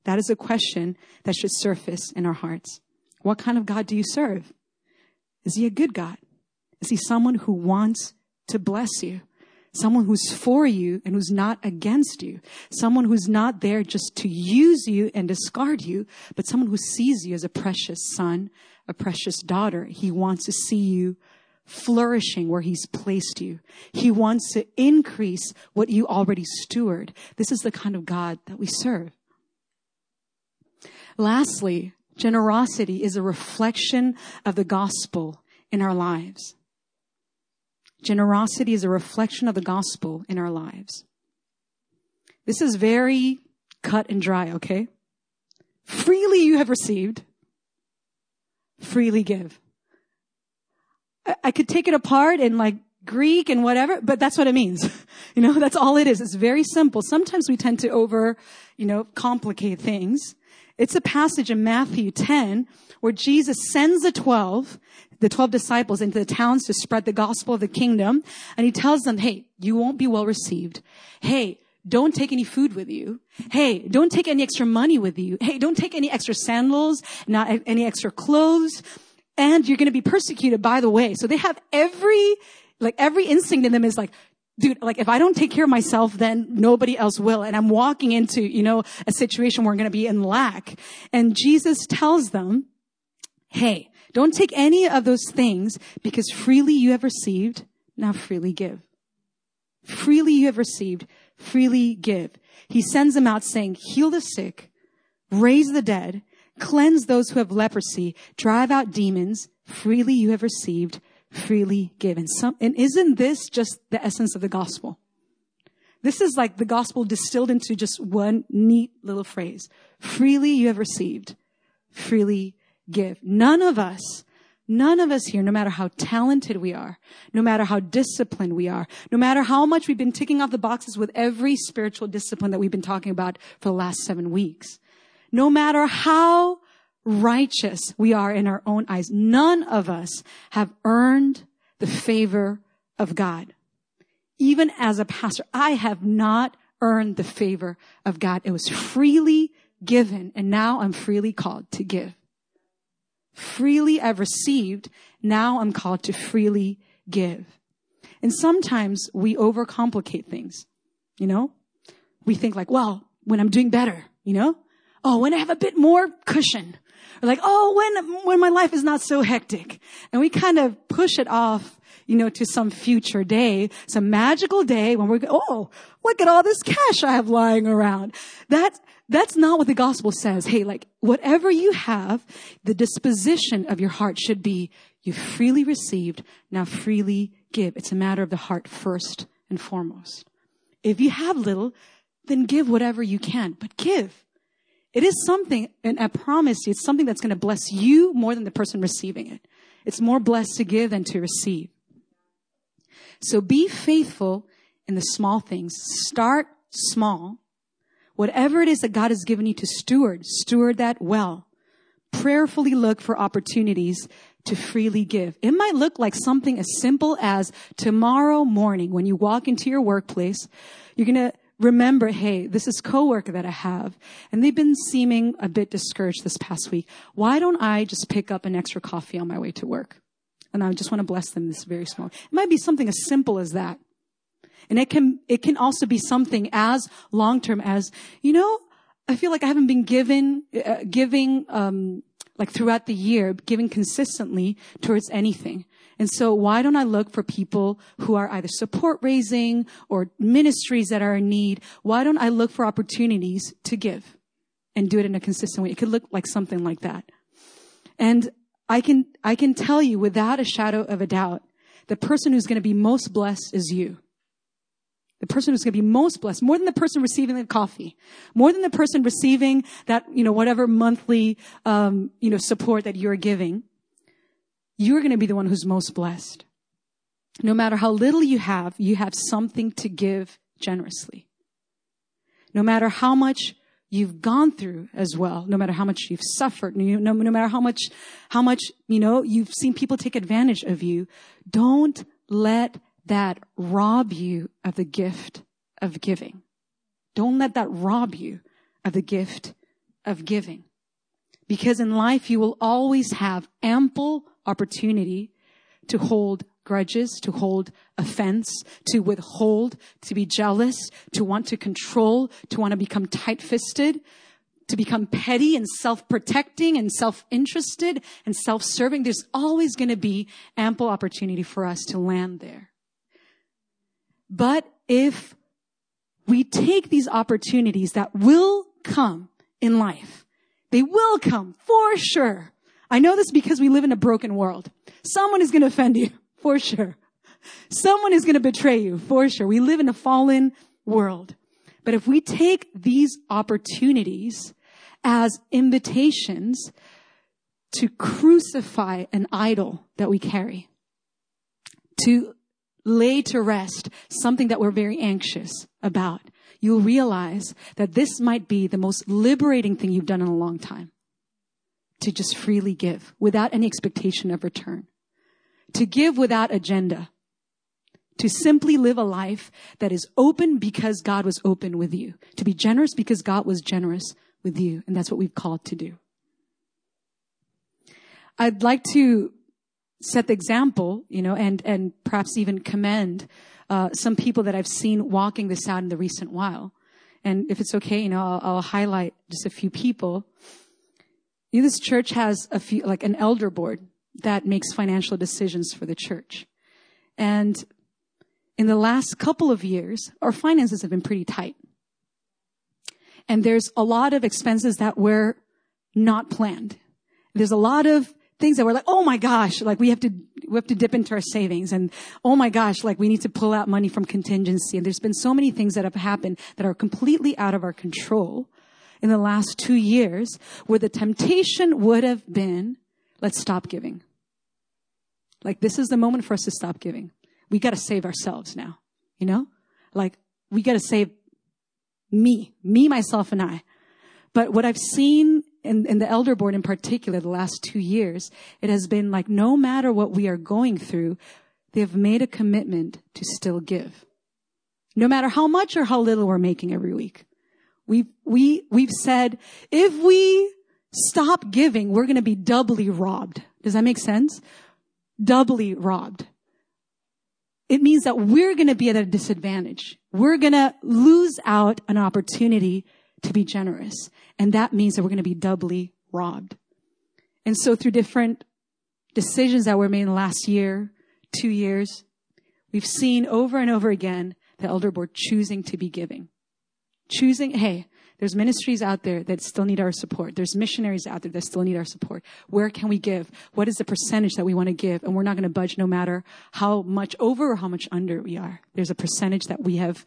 That is a question that should surface in our hearts. What kind of God do you serve? Is he a good God? Is he someone who wants to bless you? Someone who's for you and who's not against you. Someone who's not there just to use you and discard you, but someone who sees you as a precious son, a precious daughter. He wants to see you flourishing where he's placed you. He wants to increase what you already steward. This is the kind of God that we serve. Lastly, generosity is a reflection of the gospel in our lives. Generosity is a reflection of the gospel in our lives. This is very cut and dry, okay? Freely you have received, freely give. I, I could take it apart in like Greek and whatever, but that's what it means. [LAUGHS] you know, that's all it is. It's very simple. Sometimes we tend to over, you know, complicate things. It's a passage in Matthew 10 where Jesus sends the 12, the 12 disciples into the towns to spread the gospel of the kingdom. And he tells them, Hey, you won't be well received. Hey, don't take any food with you. Hey, don't take any extra money with you. Hey, don't take any extra sandals, not any extra clothes. And you're going to be persecuted by the way. So they have every, like every instinct in them is like, dude, like if I don't take care of myself, then nobody else will. And I'm walking into, you know, a situation where I'm going to be in lack. And Jesus tells them, Hey, don't take any of those things because freely you have received, now freely give. Freely you have received, freely give. He sends them out saying, heal the sick, raise the dead, cleanse those who have leprosy, drive out demons, freely you have received, freely given. Some, and isn't this just the essence of the gospel? This is like the gospel distilled into just one neat little phrase. Freely you have received, freely give. None of us, none of us here, no matter how talented we are, no matter how disciplined we are, no matter how much we've been ticking off the boxes with every spiritual discipline that we've been talking about for the last seven weeks, no matter how righteous we are in our own eyes, none of us have earned the favor of God. Even as a pastor, I have not earned the favor of God. It was freely given and now I'm freely called to give. Freely I've received. Now I'm called to freely give. And sometimes we overcomplicate things. You know, we think like, well, when I'm doing better, you know, oh, when I have a bit more cushion, or like, oh, when, when my life is not so hectic. And we kind of push it off, you know, to some future day, some magical day when we're, oh, look at all this cash I have lying around. That, that's not what the gospel says. Hey, like whatever you have, the disposition of your heart should be you freely received, now freely give. It's a matter of the heart first and foremost. If you have little, then give whatever you can, but give. It is something, and I promise you, it's something that's going to bless you more than the person receiving it. It's more blessed to give than to receive. So be faithful in the small things. Start small Whatever it is that God has given you to steward, steward that well. Prayerfully look for opportunities to freely give. It might look like something as simple as tomorrow morning when you walk into your workplace, you're going to remember, hey, this is coworker that I have, and they've been seeming a bit discouraged this past week. Why don't I just pick up an extra coffee on my way to work? And I just want to bless them this very small. It might be something as simple as that. And it can, it can also be something as long term as, you know, I feel like I haven't been given, uh, giving, um, like throughout the year, giving consistently towards anything. And so why don't I look for people who are either support raising or ministries that are in need? Why don't I look for opportunities to give and do it in a consistent way? It could look like something like that. And I can, I can tell you without a shadow of a doubt, the person who's going to be most blessed is you. The person who's going to be most blessed, more than the person receiving the coffee, more than the person receiving that, you know, whatever monthly, um, you know, support that you're giving, you're going to be the one who's most blessed. No matter how little you have, you have something to give generously. No matter how much you've gone through as well, no matter how much you've suffered, no, no matter how much, how much, you know, you've seen people take advantage of you, don't let that rob you of the gift of giving. Don't let that rob you of the gift of giving. Because in life, you will always have ample opportunity to hold grudges, to hold offense, to withhold, to be jealous, to want to control, to want to become tight-fisted, to become petty and self-protecting and self-interested and self-serving. There's always going to be ample opportunity for us to land there. But if we take these opportunities that will come in life, they will come for sure. I know this because we live in a broken world. Someone is going to offend you [LAUGHS] for sure. Someone is going to betray you for sure. We live in a fallen world. But if we take these opportunities as invitations to crucify an idol that we carry, to lay to rest something that we're very anxious about, you'll realize that this might be the most liberating thing you've done in a long time. To just freely give without any expectation of return. To give without agenda. To simply live a life that is open because God was open with you. To be generous because God was generous with you. And that's what we've called to do. I'd like to set the example, you know, and, and perhaps even commend uh, some people that I've seen walking this out in the recent while. And if it's okay, you know, I'll, I'll highlight just a few people. This church has a few, like an elder board that makes financial decisions for the church. And in the last couple of years, our finances have been pretty tight. And there's a lot of expenses that were not planned. There's a lot of things that were like, oh my gosh, like we have to, we have to dip into our savings and oh my gosh, like we need to pull out money from contingency. And there's been so many things that have happened that are completely out of our control in the last two years where the temptation would have been, let's stop giving. Like this is the moment for us to stop giving. We got to save ourselves now, you know, like we got to save me, me, myself and I. But what I've seen in, in the elder board in particular, the last two years, it has been like no matter what we are going through, they have made a commitment to still give. No matter how much or how little we're making every week. We've, we, we've said, if we stop giving, we're going to be doubly robbed. Does that make sense? Doubly robbed. It means that we're going to be at a disadvantage. We're going to lose out an opportunity to be generous. And that means that we're going to be doubly robbed. And so through different decisions that were made in the last year, two years, we've seen over and over again the elder board choosing to be giving. Choosing, hey, there's ministries out there that still need our support. There's missionaries out there that still need our support. Where can we give? What is the percentage that we want to give? And we're not going to budge no matter how much over or how much under we are. There's a percentage that we have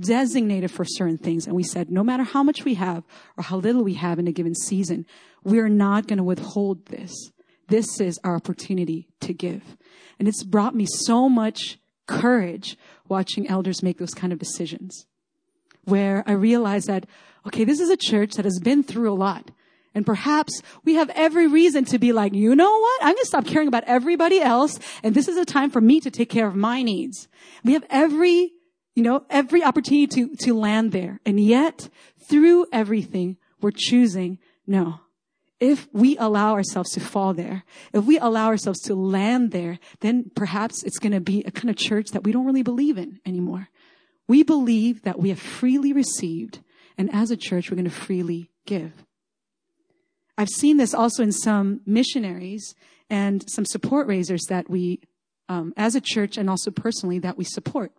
designated for certain things. And we said, no matter how much we have or how little we have in a given season, we're not going to withhold this. This is our opportunity to give. And it's brought me so much courage watching elders make those kind of decisions where I realized that, okay, this is a church that has been through a lot. And perhaps we have every reason to be like, you know what? I'm going to stop caring about everybody else. And this is a time for me to take care of my needs. We have every you know, every opportunity to, to land there. And yet, through everything, we're choosing, no. If we allow ourselves to fall there, if we allow ourselves to land there, then perhaps it's going to be a kind of church that we don't really believe in anymore. We believe that we have freely received, and as a church, we're going to freely give. I've seen this also in some missionaries and some support raisers that we, um, as a church and also personally, that we support.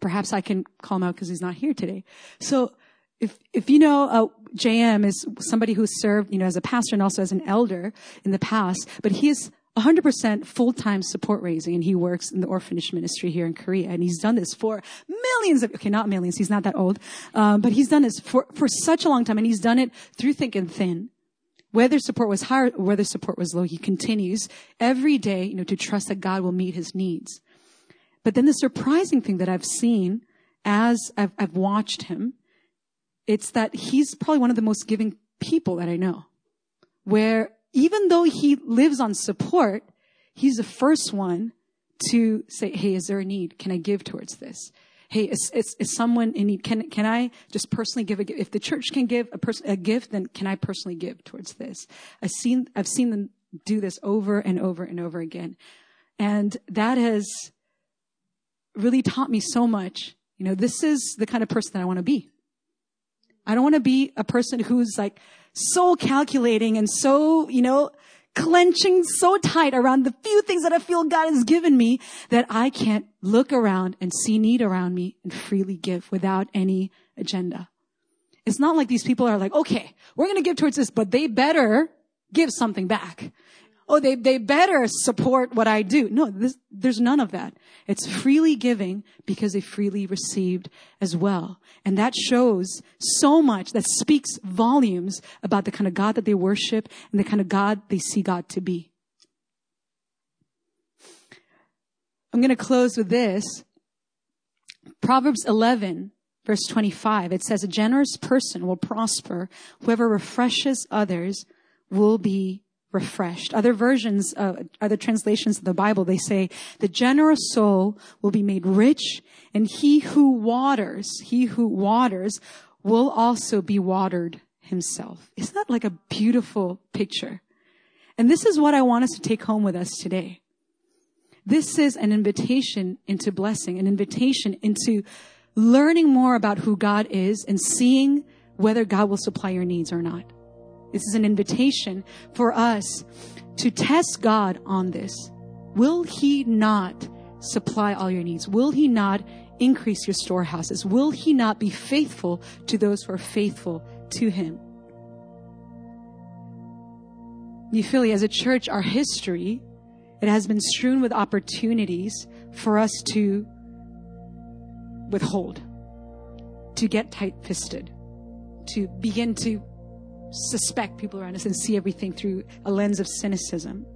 Perhaps I can call him out because he's not here today. So if, if you know, uh, JM is somebody who served, you know, as a pastor and also as an elder in the past, but he is 100% full-time support raising and he works in the orphanage ministry here in Korea and he's done this for millions of, okay, not millions, he's not that old, um, but he's done this for, for such a long time and he's done it through thick and thin. Whether support was high or whether support was low, he continues every day, you know, to trust that God will meet his needs. But then the surprising thing that I've seen as I've, I've watched him, it's that he's probably one of the most giving people that I know. Where even though he lives on support, he's the first one to say, Hey, is there a need? Can I give towards this? hey, is, is, is someone in need? Can, can I just personally give a gift? If the church can give a person, a gift, then can I personally give towards this? I've seen, I've seen them do this over and over and over again. And that has really taught me so much. You know, this is the kind of person that I want to be. I don't want to be a person who's like so calculating and so, you know, clenching so tight around the few things that I feel God has given me that I can't look around and see need around me and freely give without any agenda. It's not like these people are like, okay, we're going to give towards this, but they better give something back oh, they, they better support what I do. No, this, there's none of that. It's freely giving because they freely received as well. And that shows so much, that speaks volumes about the kind of God that they worship and the kind of God they see God to be. I'm going to close with this. Proverbs 11, verse 25. It says, a generous person will prosper. Whoever refreshes others will be refreshed. Other versions, uh, other translations of the Bible, they say, the generous soul will be made rich and he who waters, he who waters will also be watered himself. Isn't that like a beautiful picture? And this is what I want us to take home with us today. This is an invitation into blessing, an invitation into learning more about who God is and seeing whether God will supply your needs or not. This is an invitation for us to test God on this. Will He not supply all your needs? Will He not increase your storehouses? Will He not be faithful to those who are faithful to Him? Nephili, as a church, our history, it has been strewn with opportunities for us to withhold, to get tight fisted, to begin to suspect people around us and see everything through a lens of cynicism.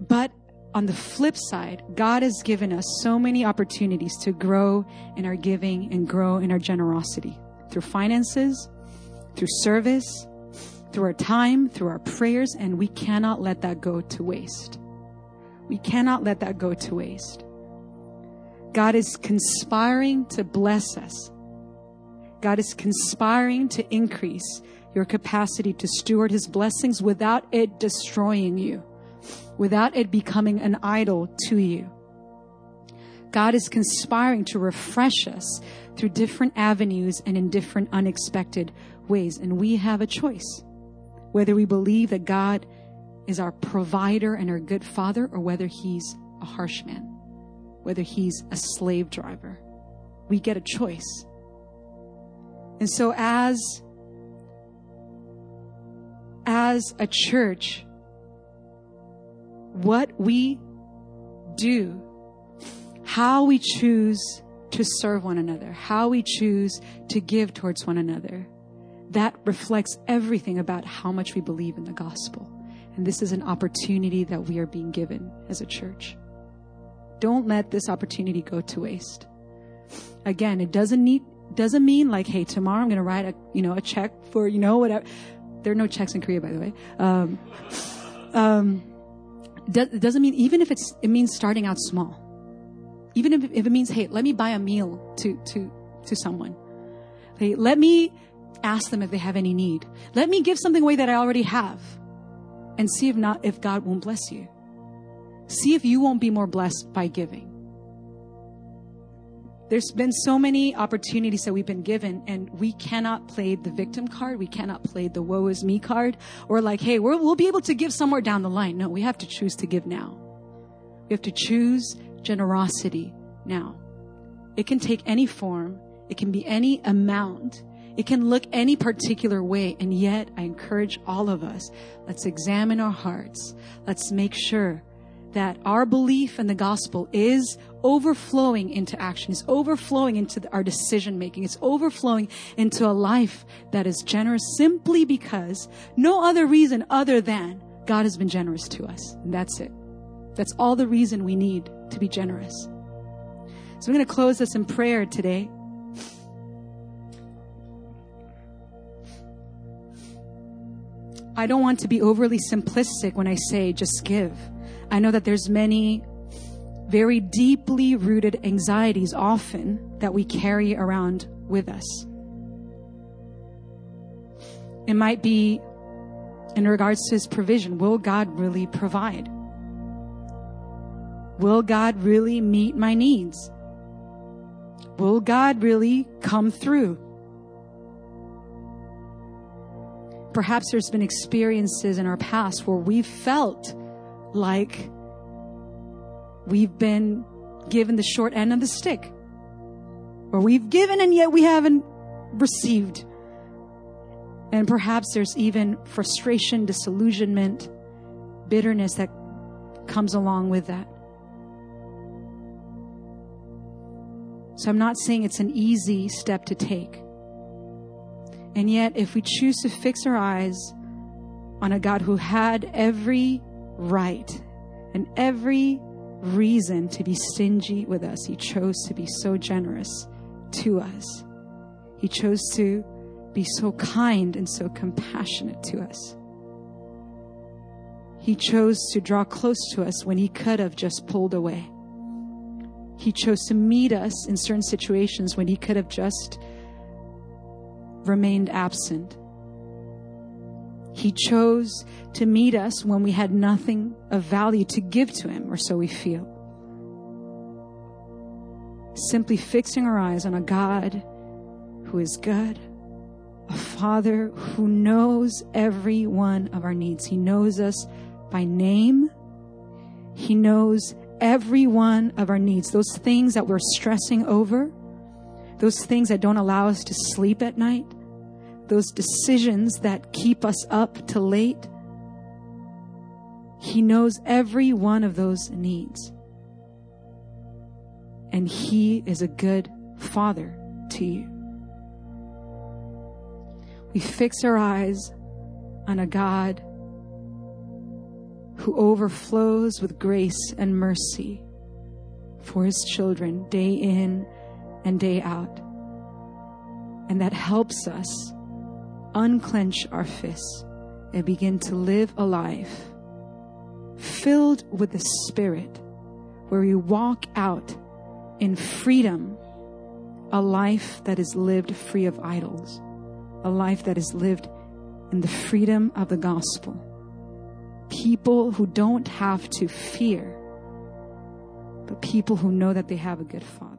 But on the flip side, God has given us so many opportunities to grow in our giving and grow in our generosity through finances, through service, through our time, through our prayers, and we cannot let that go to waste. We cannot let that go to waste. God is conspiring to bless us God is conspiring to increase your capacity to steward his blessings without it destroying you, without it becoming an idol to you. God is conspiring to refresh us through different avenues and in different unexpected ways. And we have a choice whether we believe that God is our provider and our good father or whether he's a harsh man, whether he's a slave driver. We get a choice. And so as, as a church, what we do, how we choose to serve one another, how we choose to give towards one another, that reflects everything about how much we believe in the gospel. And this is an opportunity that we are being given as a church. Don't let this opportunity go to waste. Again, it doesn't need, doesn't mean like, hey, tomorrow I'm going to write a, you know, a check for, you know, whatever. There are no checks in Korea, by the way. Um, um, it doesn't mean, even if it's, it means starting out small. Even if, if it means, hey, let me buy a meal to, to, to someone. Hey, let me ask them if they have any need. Let me give something away that I already have and see if not, if God won't bless you. See if you won't be more blessed by giving. There's been so many opportunities that we've been given, and we cannot play the victim card. We cannot play the woe is me card, or like, hey, we will be able to give somewhere down the line. No, we have to choose to give now. We have to choose generosity now. It can take any form, it can be any amount, it can look any particular way, and yet I encourage all of us let's examine our hearts. Let's make sure that our belief in the gospel is overflowing into action, is overflowing into our decision making, it's overflowing into a life that is generous simply because no other reason other than God has been generous to us. And that's it. That's all the reason we need to be generous. So I'm going to close this in prayer today. I don't want to be overly simplistic when I say just give. I know that there's many very deeply rooted anxieties often that we carry around with us. It might be in regards to his provision. Will God really provide? Will God really meet my needs? Will God really come through? Perhaps there's been experiences in our past where we've felt like we've been given the short end of the stick, or we've given and yet we haven't received. And perhaps there's even frustration, disillusionment, bitterness that comes along with that. So I'm not saying it's an easy step to take. And yet, if we choose to fix our eyes on a God who had every right and every reason to be stingy with us, He chose to be so generous to us. He chose to be so kind and so compassionate to us. He chose to draw close to us when He could have just pulled away. He chose to meet us in certain situations when He could have just remained absent. He chose to meet us when we had nothing of value to give to Him, or so we feel. Simply fixing our eyes on a God who is good, a Father who knows every one of our needs. He knows us by name. He knows every one of our needs. Those things that we're stressing over, those things that don't allow us to sleep at night, those decisions that keep us up to late. He knows every one of those needs. And He is a good Father to you we fix our eyes on a God who overflows with grace and mercy for his children day in and day out. And that helps us unclench our fists and begin to live a life filled with the Spirit where we walk out in freedom, a life that is lived free of idols a life that is lived in the freedom of the gospel. People who don't have to fear, but people who know that they have a good father.